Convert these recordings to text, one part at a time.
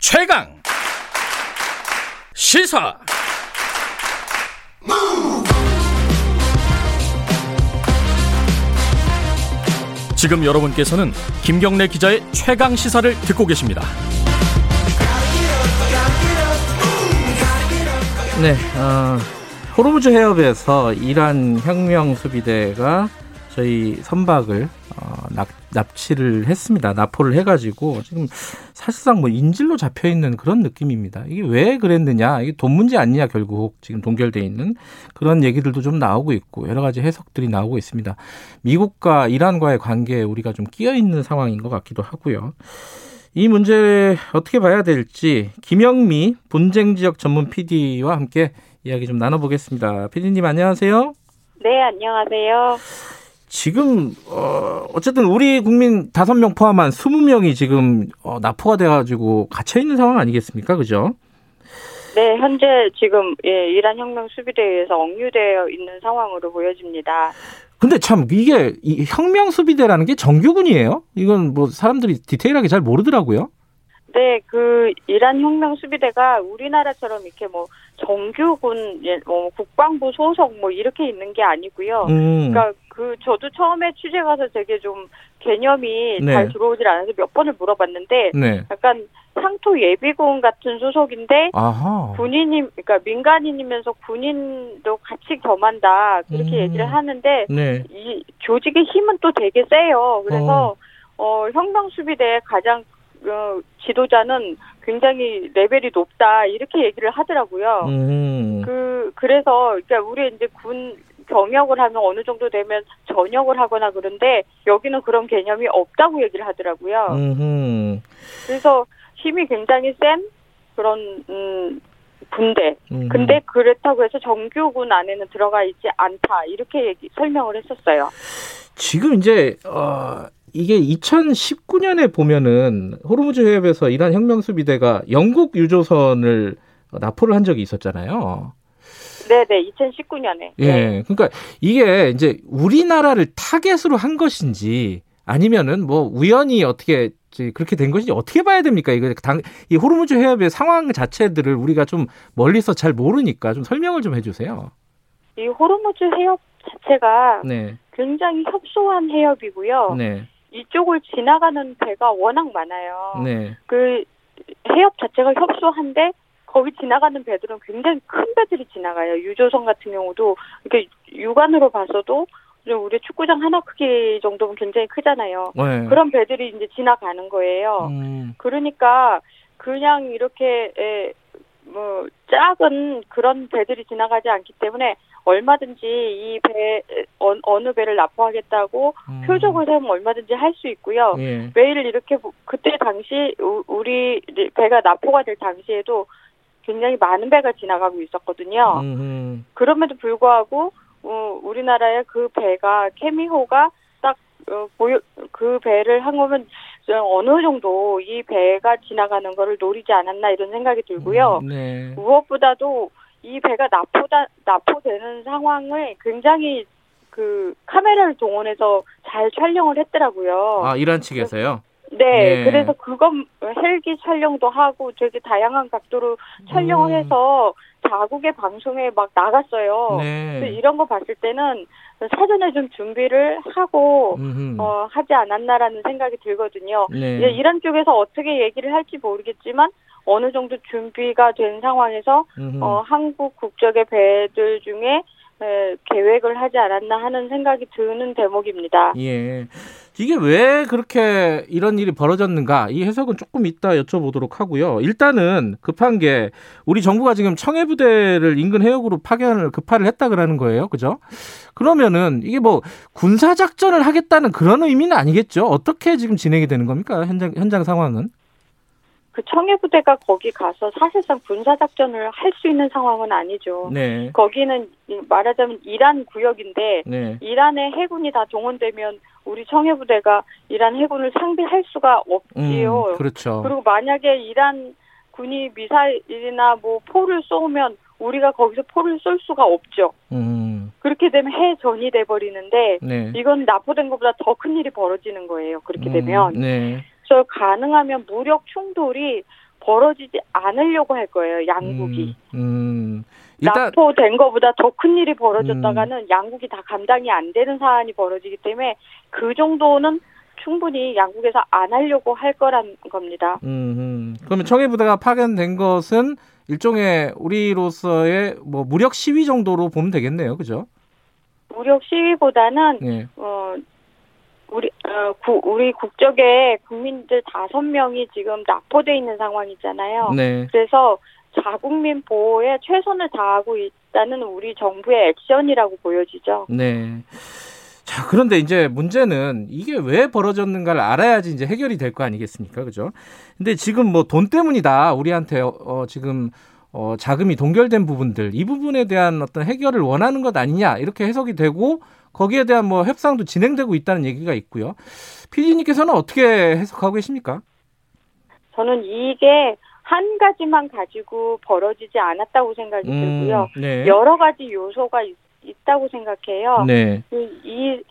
최강 시사 지금 여러분께서는 김경래 기자의 최강 시사를 듣고 계십니다. 네, 어, 호르무즈 해협에서 이란 혁명 수비대가 저희 선박을 어, 납, 납치를 했습니다. 납포를 해가지고 지금 사실상 뭐 인질로 잡혀 있는 그런 느낌입니다. 이게 왜 그랬느냐? 이게 돈 문제 아니냐 결국 지금 동결돼 있는 그런 얘기들도 좀 나오고 있고 여러 가지 해석들이 나오고 있습니다. 미국과 이란과의 관계에 우리가 좀 끼어 있는 상황인 것 같기도 하고요. 이 문제 어떻게 봐야 될지 김영미 분쟁 지역 전문 PD와 함께 이야기 좀 나눠보겠습니다. PD님 안녕하세요. 네, 안녕하세요. 지금 어 어쨌든 우리 국민 다섯 명 포함한 스무 명이 지금 어, 납포가 돼가지고 갇혀 있는 상황 아니겠습니까, 그죠? 네, 현재 지금 예, 이란 혁명 수비대에서 억류되어 있는 상황으로 보여집니다. 근데 참 이게 이 혁명 수비대라는 게 정규군이에요? 이건 뭐 사람들이 디테일하게 잘 모르더라고요. 네, 그 이란 혁명 수비대가 우리나라처럼 이렇게 뭐 정규군, 예, 뭐 국방부 소속 뭐 이렇게 있는 게 아니고요. 음. 그러니까 그 저도 처음에 취재 가서 되게 좀 개념이 네. 잘 들어오질 않아서 몇 번을 물어봤는데 네. 약간 상토 예비군 같은 소속인데 아하. 군인이 그러니까 민간인이면서 군인도 같이 겸한다 그렇게 음. 얘기를 하는데 네. 이 조직의 힘은 또 되게 세요. 그래서 어, 혁명 수비대의 가장 어, 지도자는 굉장히 레벨이 높다 이렇게 얘기를 하더라고요. 음. 그 그래서 그러니까 우리 이제 군 경역을 하면 어느 정도 되면 전역을 하거나 그런데 여기는 그런 개념이 없다고 얘기를 하더라고요. 음. 그래서 힘이 굉장히 센 그런 음 군대. 음. 근데 그렇다고 해서 정규군 안에는 들어가 있지 않다 이렇게 얘기 설명을 했었어요. 지금 이제 어 이게 2019년에 보면은 호르무즈 해협에서 이란 혁명 수 비대가 영국 유조선을 납포를 한 적이 있었잖아요. 네네 2019년에. 예. 그러니까 이게 이제 우리나라를 타겟으로 한 것인지 아니면은 뭐 우연히 어떻게 그렇게 된 것인지 어떻게 봐야 됩니까? 이거 당, 이 호르무즈 해협의 상황 자체들을 우리가 좀 멀리서 잘 모르니까 좀 설명을 좀 해주세요. 이 호르무즈 해협 자체가 네, 굉장히 협소한 해협이고요. 네, 이쪽을 지나가는 배가 워낙 많아요. 네, 그 해협 자체가 협소한데 거기 지나가는 배들은 굉장히 큰 배들이 지나가요. 유조선 같은 경우도 이렇게 육안으로 봐서도 우리 축구장 하나 크기 정도면 굉장히 크잖아요. 네. 그런 배들이 이제 지나가는 거예요. 음, 그러니까 그냥 이렇게 에, 뭐 작은 그런 배들이 지나가지 않기 때문에 얼마든지 이 배 어 느 배를 납포하겠다고 음. 표적을 세우면 얼마든지 할 수 있고요. 예, 매일 이렇게 보- 그때 당시 우- 우리 배가 납포가 될 당시에도 굉장히 많은 배가 지나가고 있었거든요. 음, 그럼에도 불구하고 어, 우리나라의 그 배가 케미호가 딱 어, 보여 그 배를 한 거면 어느 정도 이 배가 지나가는 거를 노리지 않았나 이런 생각이 들고요. 음, 네, 무엇보다도 이 배가 납포다 납포되는 상황을 굉장히 그 카메라를 동원해서 잘 촬영을 했더라고요. 아 이란 측에서요. 네, 네. 그래서 그건 헬기 촬영도 하고 되게 다양한 각도로 촬영을 음. 해서 자국의 방송에 막 나갔어요. 네, 이런 거 봤을 때는 사전에 좀 준비를 하고 음흠. 어, 하지 않았나라는 생각이 들거든요. 네, 이제 이란 쪽에서 어떻게 얘기를 할지 모르겠지만 어느 정도 준비가 된 상황에서 음흠. 어, 한국 국적의 배들 중에 에, 계획을 하지 않았나 하는 생각이 드는 대목입니다. 예. 이게 왜 그렇게 이런 일이 벌어졌는가? 이 해석은 조금 이따 여쭤보도록 하고요. 일단은 급한 게 우리 정부가 지금 청해 부대를 인근 해역으로 파견을 급파를 했다 그러는 거예요. 그죠? 그러면은 이게 뭐 군사 작전을 하겠다는 그런 의미는 아니겠죠? 어떻게 지금 진행이 되는 겁니까? 현장 현장 상황은? 그 청해 부대가 거기 가서 사실상 군사 작전을 할 수 있는 상황은 아니죠. 네. 거기는 말하자면 이란 구역인데 네. 이란의 해군이 다 동원되면 우리 청해부대가 이란 해군을 상대할 수가 없지요. 음, 그렇죠. 그리고 만약에 이란 군이 미사일이나 뭐 포를 쏘면 우리가 거기서 포를 쏠 수가 없죠. 음. 그렇게 되면 해전이 돼 버리는데 네. 이건 납포된 것보다 더 큰 일이 벌어지는 거예요. 그렇게 되면 음, 네. 그래서 가능하면 무력 충돌이 벌어지지 않으려고 할 거예요. 양국이. 음, 음. 일단 납포된 것보다 더 큰 일이 벌어졌다가는 음. 양국이 다 감당이 안 되는 사안이 벌어지기 때문에 그 정도는 충분히 양국에서 안 하려고 할 거란 겁니다. 음, 그러면 청해부대가 파견된 것은 일종의 우리로서의 뭐 무력 시위 정도로 보면 되겠네요, 그죠? 무력 시위보다는 네. 어 우리 어, 구, 우리 국적의 국민들 다섯 명이 지금 납포돼 있는 상황이잖아요. 네. 그래서 자국민 보호에 최선을 다하고 있다는 우리 정부의 액션이라고 보여지죠. 네. 자, 그런데 이제 문제는 이게 왜 벌어졌는가를 알아야지 이제 해결이 될 거 아니겠습니까? 그죠? 근데 지금 뭐 돈 때문이다. 우리한테 어, 지금 어, 자금이 동결된 부분들 이 부분에 대한 어떤 해결을 원하는 것 아니냐 이렇게 해석이 되고 거기에 대한 뭐 협상도 진행되고 있다는 얘기가 있고요. 피디님께서는 어떻게 해석하고 계십니까? 저는 이게 한 가지만 가지고 벌어지지 않았다고 생각이 음, 들고요. 네. 여러 가지 요소가 있, 다고 생각해요. 네. 이, 이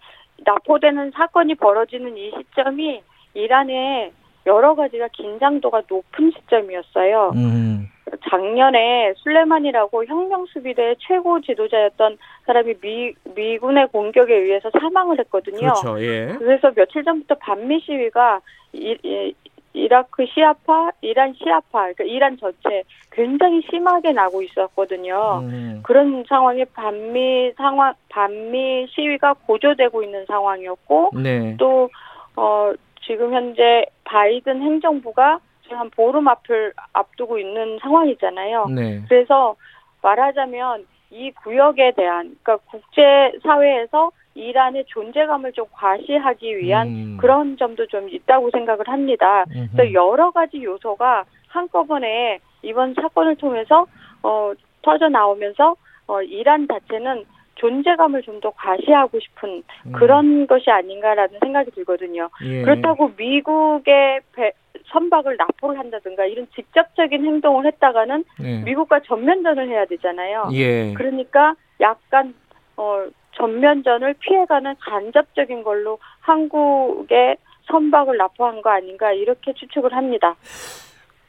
납포되는 사건이 벌어지는 이 시점이 이란의 여러 가지가 긴장도가 높은 시점이었어요. 음. 작년에 술레만이라고 혁명수비대 최고 지도자였던 사람이 미, 미군의 공격에 의해서 사망을 했거든요. 그렇죠. 예. 그래서 며칠 전부터 반미 시위가 이, 이, 이라크 시아파, 이란 시아파, 그러니까 이란 전체 굉장히 심하게 나고 있었거든요. 음. 그런 상황에 반미 상황, 반미 시위가 고조되고 있는 상황이었고, 네. 또, 어, 지금 현재 바이든 행정부가 한 보름 앞을 앞두고 있는 상황이잖아요. 네. 그래서 말하자면 이 구역에 대한, 그러니까 국제사회에서 이란의 존재감을 좀 과시하기 위한 음. 그런 점도 좀 있다고 생각을 합니다. 음흠. 그래서 여러 가지 요소가 한꺼번에 이번 사건을 통해서 어, 터져 나오면서 어, 이란 자체는 존재감을 좀 더 과시하고 싶은 음. 그런 것이 아닌가라는 생각이 들거든요. 예. 그렇다고 미국의 배, 선박을 납포를 한다든가 이런 직접적인 행동을 했다가는 예. 미국과 전면전을 해야 되잖아요. 예. 그러니까 약간 어, 전면전을 피해가는 간접적인 걸로 한국의 선박을 납포한 거 아닌가 이렇게 추측을 합니다.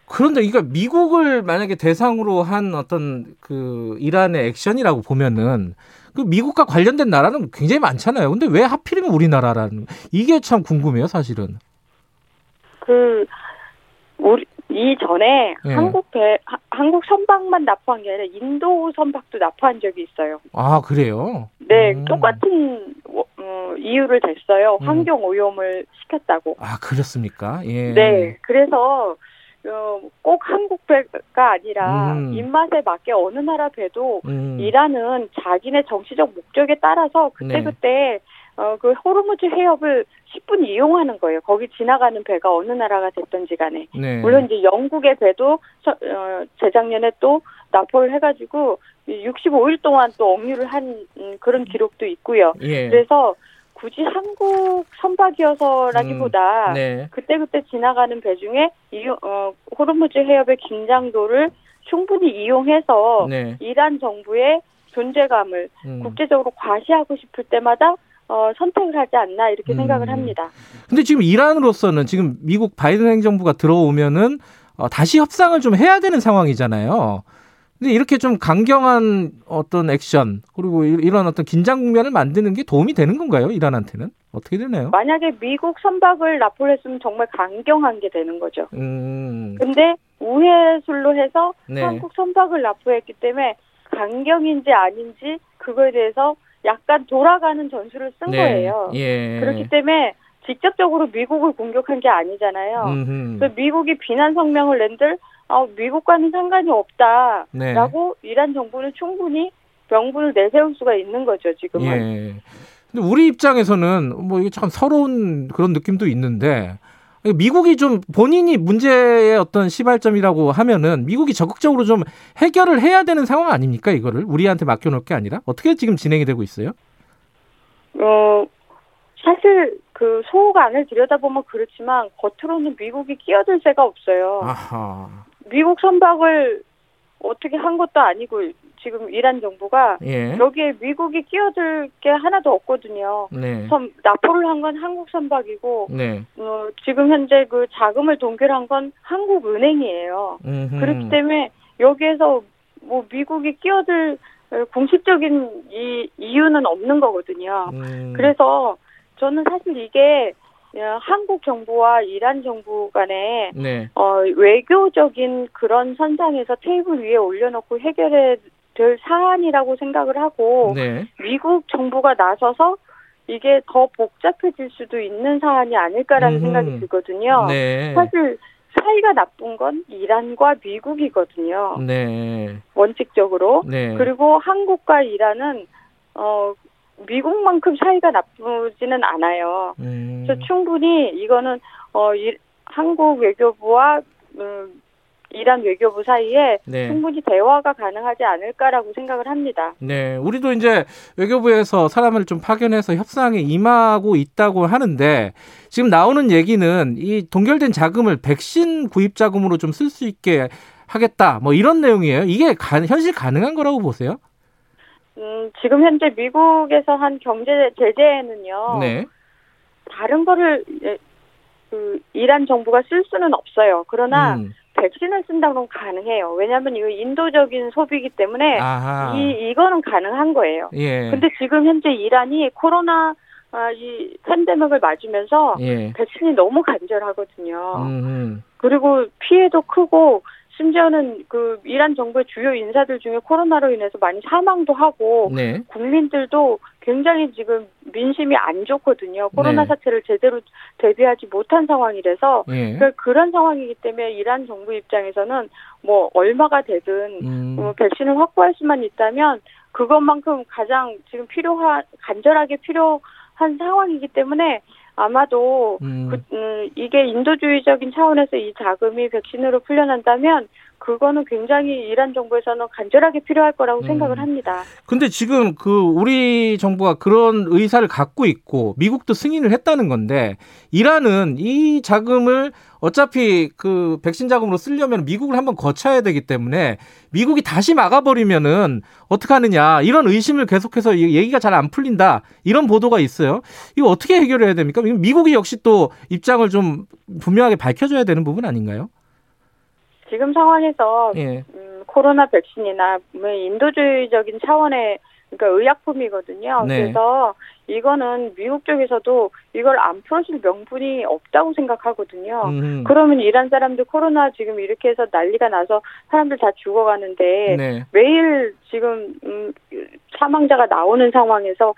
그런데 이거 미국을 만약에 대상으로 한 어떤 그 이란의 액션이라고 보면은 그 미국과 관련된 나라는 굉장히 많잖아요. 근데 왜 하필이면 우리나라라는 이게 참 궁금해요, 사실은. 그 우리 이전에 네. 한국 배 하, 한국 선박만 납포한 게 아니라 인도 선박도 납포한 적이 있어요. 아 그래요? 네, 음. 똑같은 어, 이유를 댔어요. 음. 환경 오염을 시켰다고. 아 그렇습니까? 예. 네, 그래서 어, 꼭 한국 배가 아니라 음. 입맛에 맞게 어느 나라 배도 음. 이란은 자기네 정치적 목적에 따라서 그때 그때 네. 어, 그 호르무즈 해협을 10분 이용하는 거예요. 거기 지나가는 배가 어느 나라가 됐던지 간에. 네. 물론 이제 영국의 배도 서, 어, 재작년에 또 납포를 해가지고 65일 동안 또 억류를 한 음, 그런 기록도 있고요. 예. 그래서 굳이 한국 선박이어서라기보다 음, 네. 그때그때 지나가는 배 중에 이, 어, 호르무즈 해협의 긴장도를 충분히 이용해서 네. 이란 정부의 존재감을 음. 국제적으로 과시하고 싶을 때마다 어, 선택을 하지 않나 이렇게 음. 생각을 합니다. 근데 지금 이란으로서는 지금 미국 바이든 행정부가 들어오면은 어, 다시 협상을 좀 해야 되는 상황이잖아요. 근데 이렇게 좀 강경한 어떤 액션 그리고 이런 어떤 긴장 국면을 만드는 게 도움이 되는 건가요? 이란한테는 어떻게 되나요? 만약에 미국 선박을 납포했으면 정말 강경한 게 되는 거죠. 음. 근데 우회술로 해서 네. 한국 선박을 납포했기 때문에 강경인지 아닌지 그거에 대해서 약간 돌아가는 전술을 쓴 네. 거예요. 예. 그렇기 때문에 직접적으로 미국을 공격한 게 아니잖아요. 음흠. 그래서 미국이 비난 성명을 낸들 어, 미국과는 상관이 없다라고 네. 이란 정부는 충분히 명분을 내세울 수가 있는 거죠 지금은. 예. 근데 우리 입장에서는 뭐 이게 참 서러운 그런 느낌도 있는데 미국이 좀 본인이 문제의 어떤 시발점이라고 하면은 미국이 적극적으로 좀 해결을 해야 되는 상황 아닙니까 이거를 우리한테 맡겨놓을 게 아니라 어떻게 지금 진행이 되고 있어요? 어 사실 그 소호 안을 들여다보면 그렇지만 겉으로는 미국이 끼어들 새가 없어요. 아하. 미국 선박을 어떻게 한 것도 아니고 지금 이란 정부가 예. 여기에 미국이 끼어들 게 하나도 없거든요. 네. 선, 납포를 한 건 한국 선박이고 네. 어, 지금 현재 그 자금을 동결한 건 한국 은행이에요. 음흠. 그렇기 때문에 여기에서 뭐 미국이 끼어들 어, 공식적인 이 이유는 없는 거거든요. 음. 그래서 저는 사실 이게 어, 한국 정부와 이란 정부 간에 네. 어, 외교적인 그런 선상에서 테이블 위에 올려놓고 해결해 될 사안이라고 생각을 하고 네. 미국 정부가 나서서 이게 더 복잡해질 수도 있는 사안이 아닐까라는 음흠. 생각이 들거든요. 네. 사실 사이가 나쁜 건 이란과 미국이거든요. 네. 원칙적으로. 네. 그리고 한국과 이란은 어 미국만큼 사이가 나쁘지는 않아요. 음. 그래서 충분히 이거는 어 이, 한국 외교부와 음, 이란 외교부 사이에 네. 충분히 대화가 가능하지 않을까라고 생각을 합니다. 네, 우리도 이제 외교부에서 사람을 좀 파견해서 협상에 임하고 있다고 하는데 지금 나오는 얘기는 이 동결된 자금을 백신 구입 자금으로 좀 쓸 수 있게 하겠다. 뭐 이런 내용이에요. 이게 가, 현실 가능한 거라고 보세요? 음, 지금 현재 미국에서 한 경제 제재에는요. 네. 다른 거를 예, 그 이란 정부가 쓸 수는 없어요. 그러나 음. 백신을 쓴다면 가능해요. 왜냐하면 이거 인도적인 소비이기 때문에 아하. 이 이거는 가능한 거예요. 예. 근데 지금 현재 이란이 코로나 아, 이 팬데믹을 맞으면서 예. 백신이 너무 간절하거든요. 음. 그리고 피해도 크고 심지어는 그 이란 정부의 주요 인사들 중에 코로나로 인해서 많이 사망도 하고 네. 국민들도 굉장히 지금 민심이 안 좋거든요. 코로나 네. 사태를 제대로 대비하지 못한 상황이라서 예. 그- 그런 상황이기 때문에 이란 정부 입장에서는 뭐 얼마가 되든 음. 어, 백신을 확보할 수만 있다면 그것만큼 가장 지금 필요한 간절하게 필요한 상황이기 때문에 아마도 음. 그, 음, 이게 인도주의적인 차원에서 이 자금이 백신으로 풀려난다면 그거는 굉장히 이란 정부에서는 간절하게 필요할 거라고 음. 생각을 합니다. 근데 지금 그 우리 정부가 그런 의사를 갖고 있고 미국도 승인을 했다는 건데 이란은 이 자금을 어차피 그 백신 자금으로 쓰려면 미국을 한번 거쳐야 되기 때문에 미국이 다시 막아버리면은 어떡하느냐 이런 의심을 계속해서 이 얘기가 잘 안 풀린다 이런 보도가 있어요. 이거 어떻게 해결해야 됩니까? 미국이 역시 또 입장을 좀 분명하게 밝혀줘야 되는 부분 아닌가요? 지금 상황에서 예. 음, 코로나 백신이나 뭐 인도주의적인 차원의 그러니까 의약품이거든요. 네. 그래서 이거는 미국 쪽에서도 이걸 안 풀어줄 명분이 없다고 생각하거든요. 음. 그러면 이란 사람들 코로나 지금 이렇게 해서 난리가 나서 사람들 다 죽어가는데 네. 매일 지금 음, 사망자가 나오는 상황에서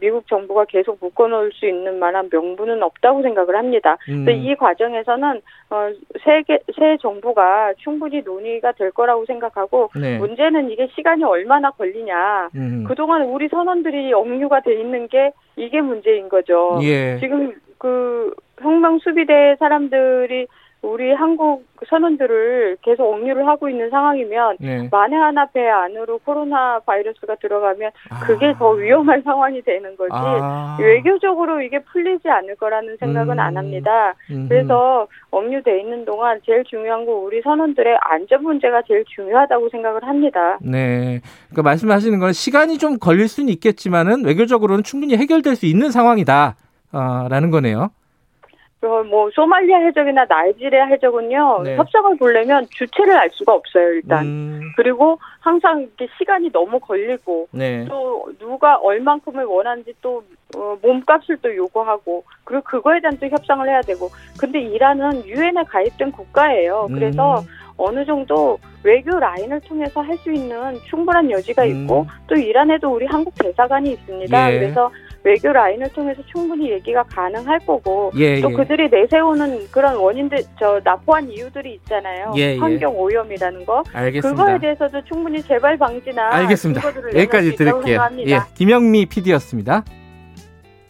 미국 정부가 계속 묶어놓을 수 있는 만한 명분은 없다고 생각을 합니다. 음. 이 과정에서는 어, 세계 새 정부가 충분히 논의가 될 거라고 생각하고 네. 문제는 이게 시간이 얼마나 걸리냐. 음. 그동안 우리 선원들이 억류가 돼 있는 게 이게 문제인 거죠. 예. 지금 그 혁명 수비대 사람들이 우리 한국 선원들을 계속 억류를 하고 있는 상황이면 네. 만에 하나 배 안으로 코로나 바이러스가 들어가면 그게 아. 더 위험한 상황이 되는 거지. 아. 외교적으로 이게 풀리지 않을 거라는 생각은 음. 안 합니다. 음흠. 그래서 억류돼 있는 동안 제일 중요한 건 우리 선원들의 안전 문제가 제일 중요하다고 생각을 합니다. 네. 그러니까 말씀하시는 건 시간이 좀 걸릴 수는 있겠지만은 외교적으로는 충분히 해결될 수 있는 상황이다. 어, 라는 거네요. 그리고 뭐 소말리아 해적이나 나이지리아 해적은요 네. 협상을 보려면 주체를 알 수가 없어요 일단. 음, 그리고 항상 이렇게 시간이 너무 걸리고 네. 또 누가 얼만큼을 원하는지 또 어, 몸값을 또 요구하고 그리고 그거에 대한 또 협상을 해야 되고 근데 이란은 유엔에 가입된 국가예요. 그래서 음, 어느 정도 외교 라인을 통해서 할 수 있는 충분한 여지가 있고 음. 또 이란에도 우리 한국 대사관이 있습니다. 예. 그래서 외교 라인을 통해서 충분히 얘기가 가능할 거고 예, 또 예. 그들이 내세우는 그런 원인들 저 납포한 이유들이 있잖아요. 예, 예. 환경 오염이라는 거 알겠습니다. 그거에 대해서도 충분히 재발 방지나 알겠습니다. 여기까지. 생각합니다. 예, 김영미 PD였습니다.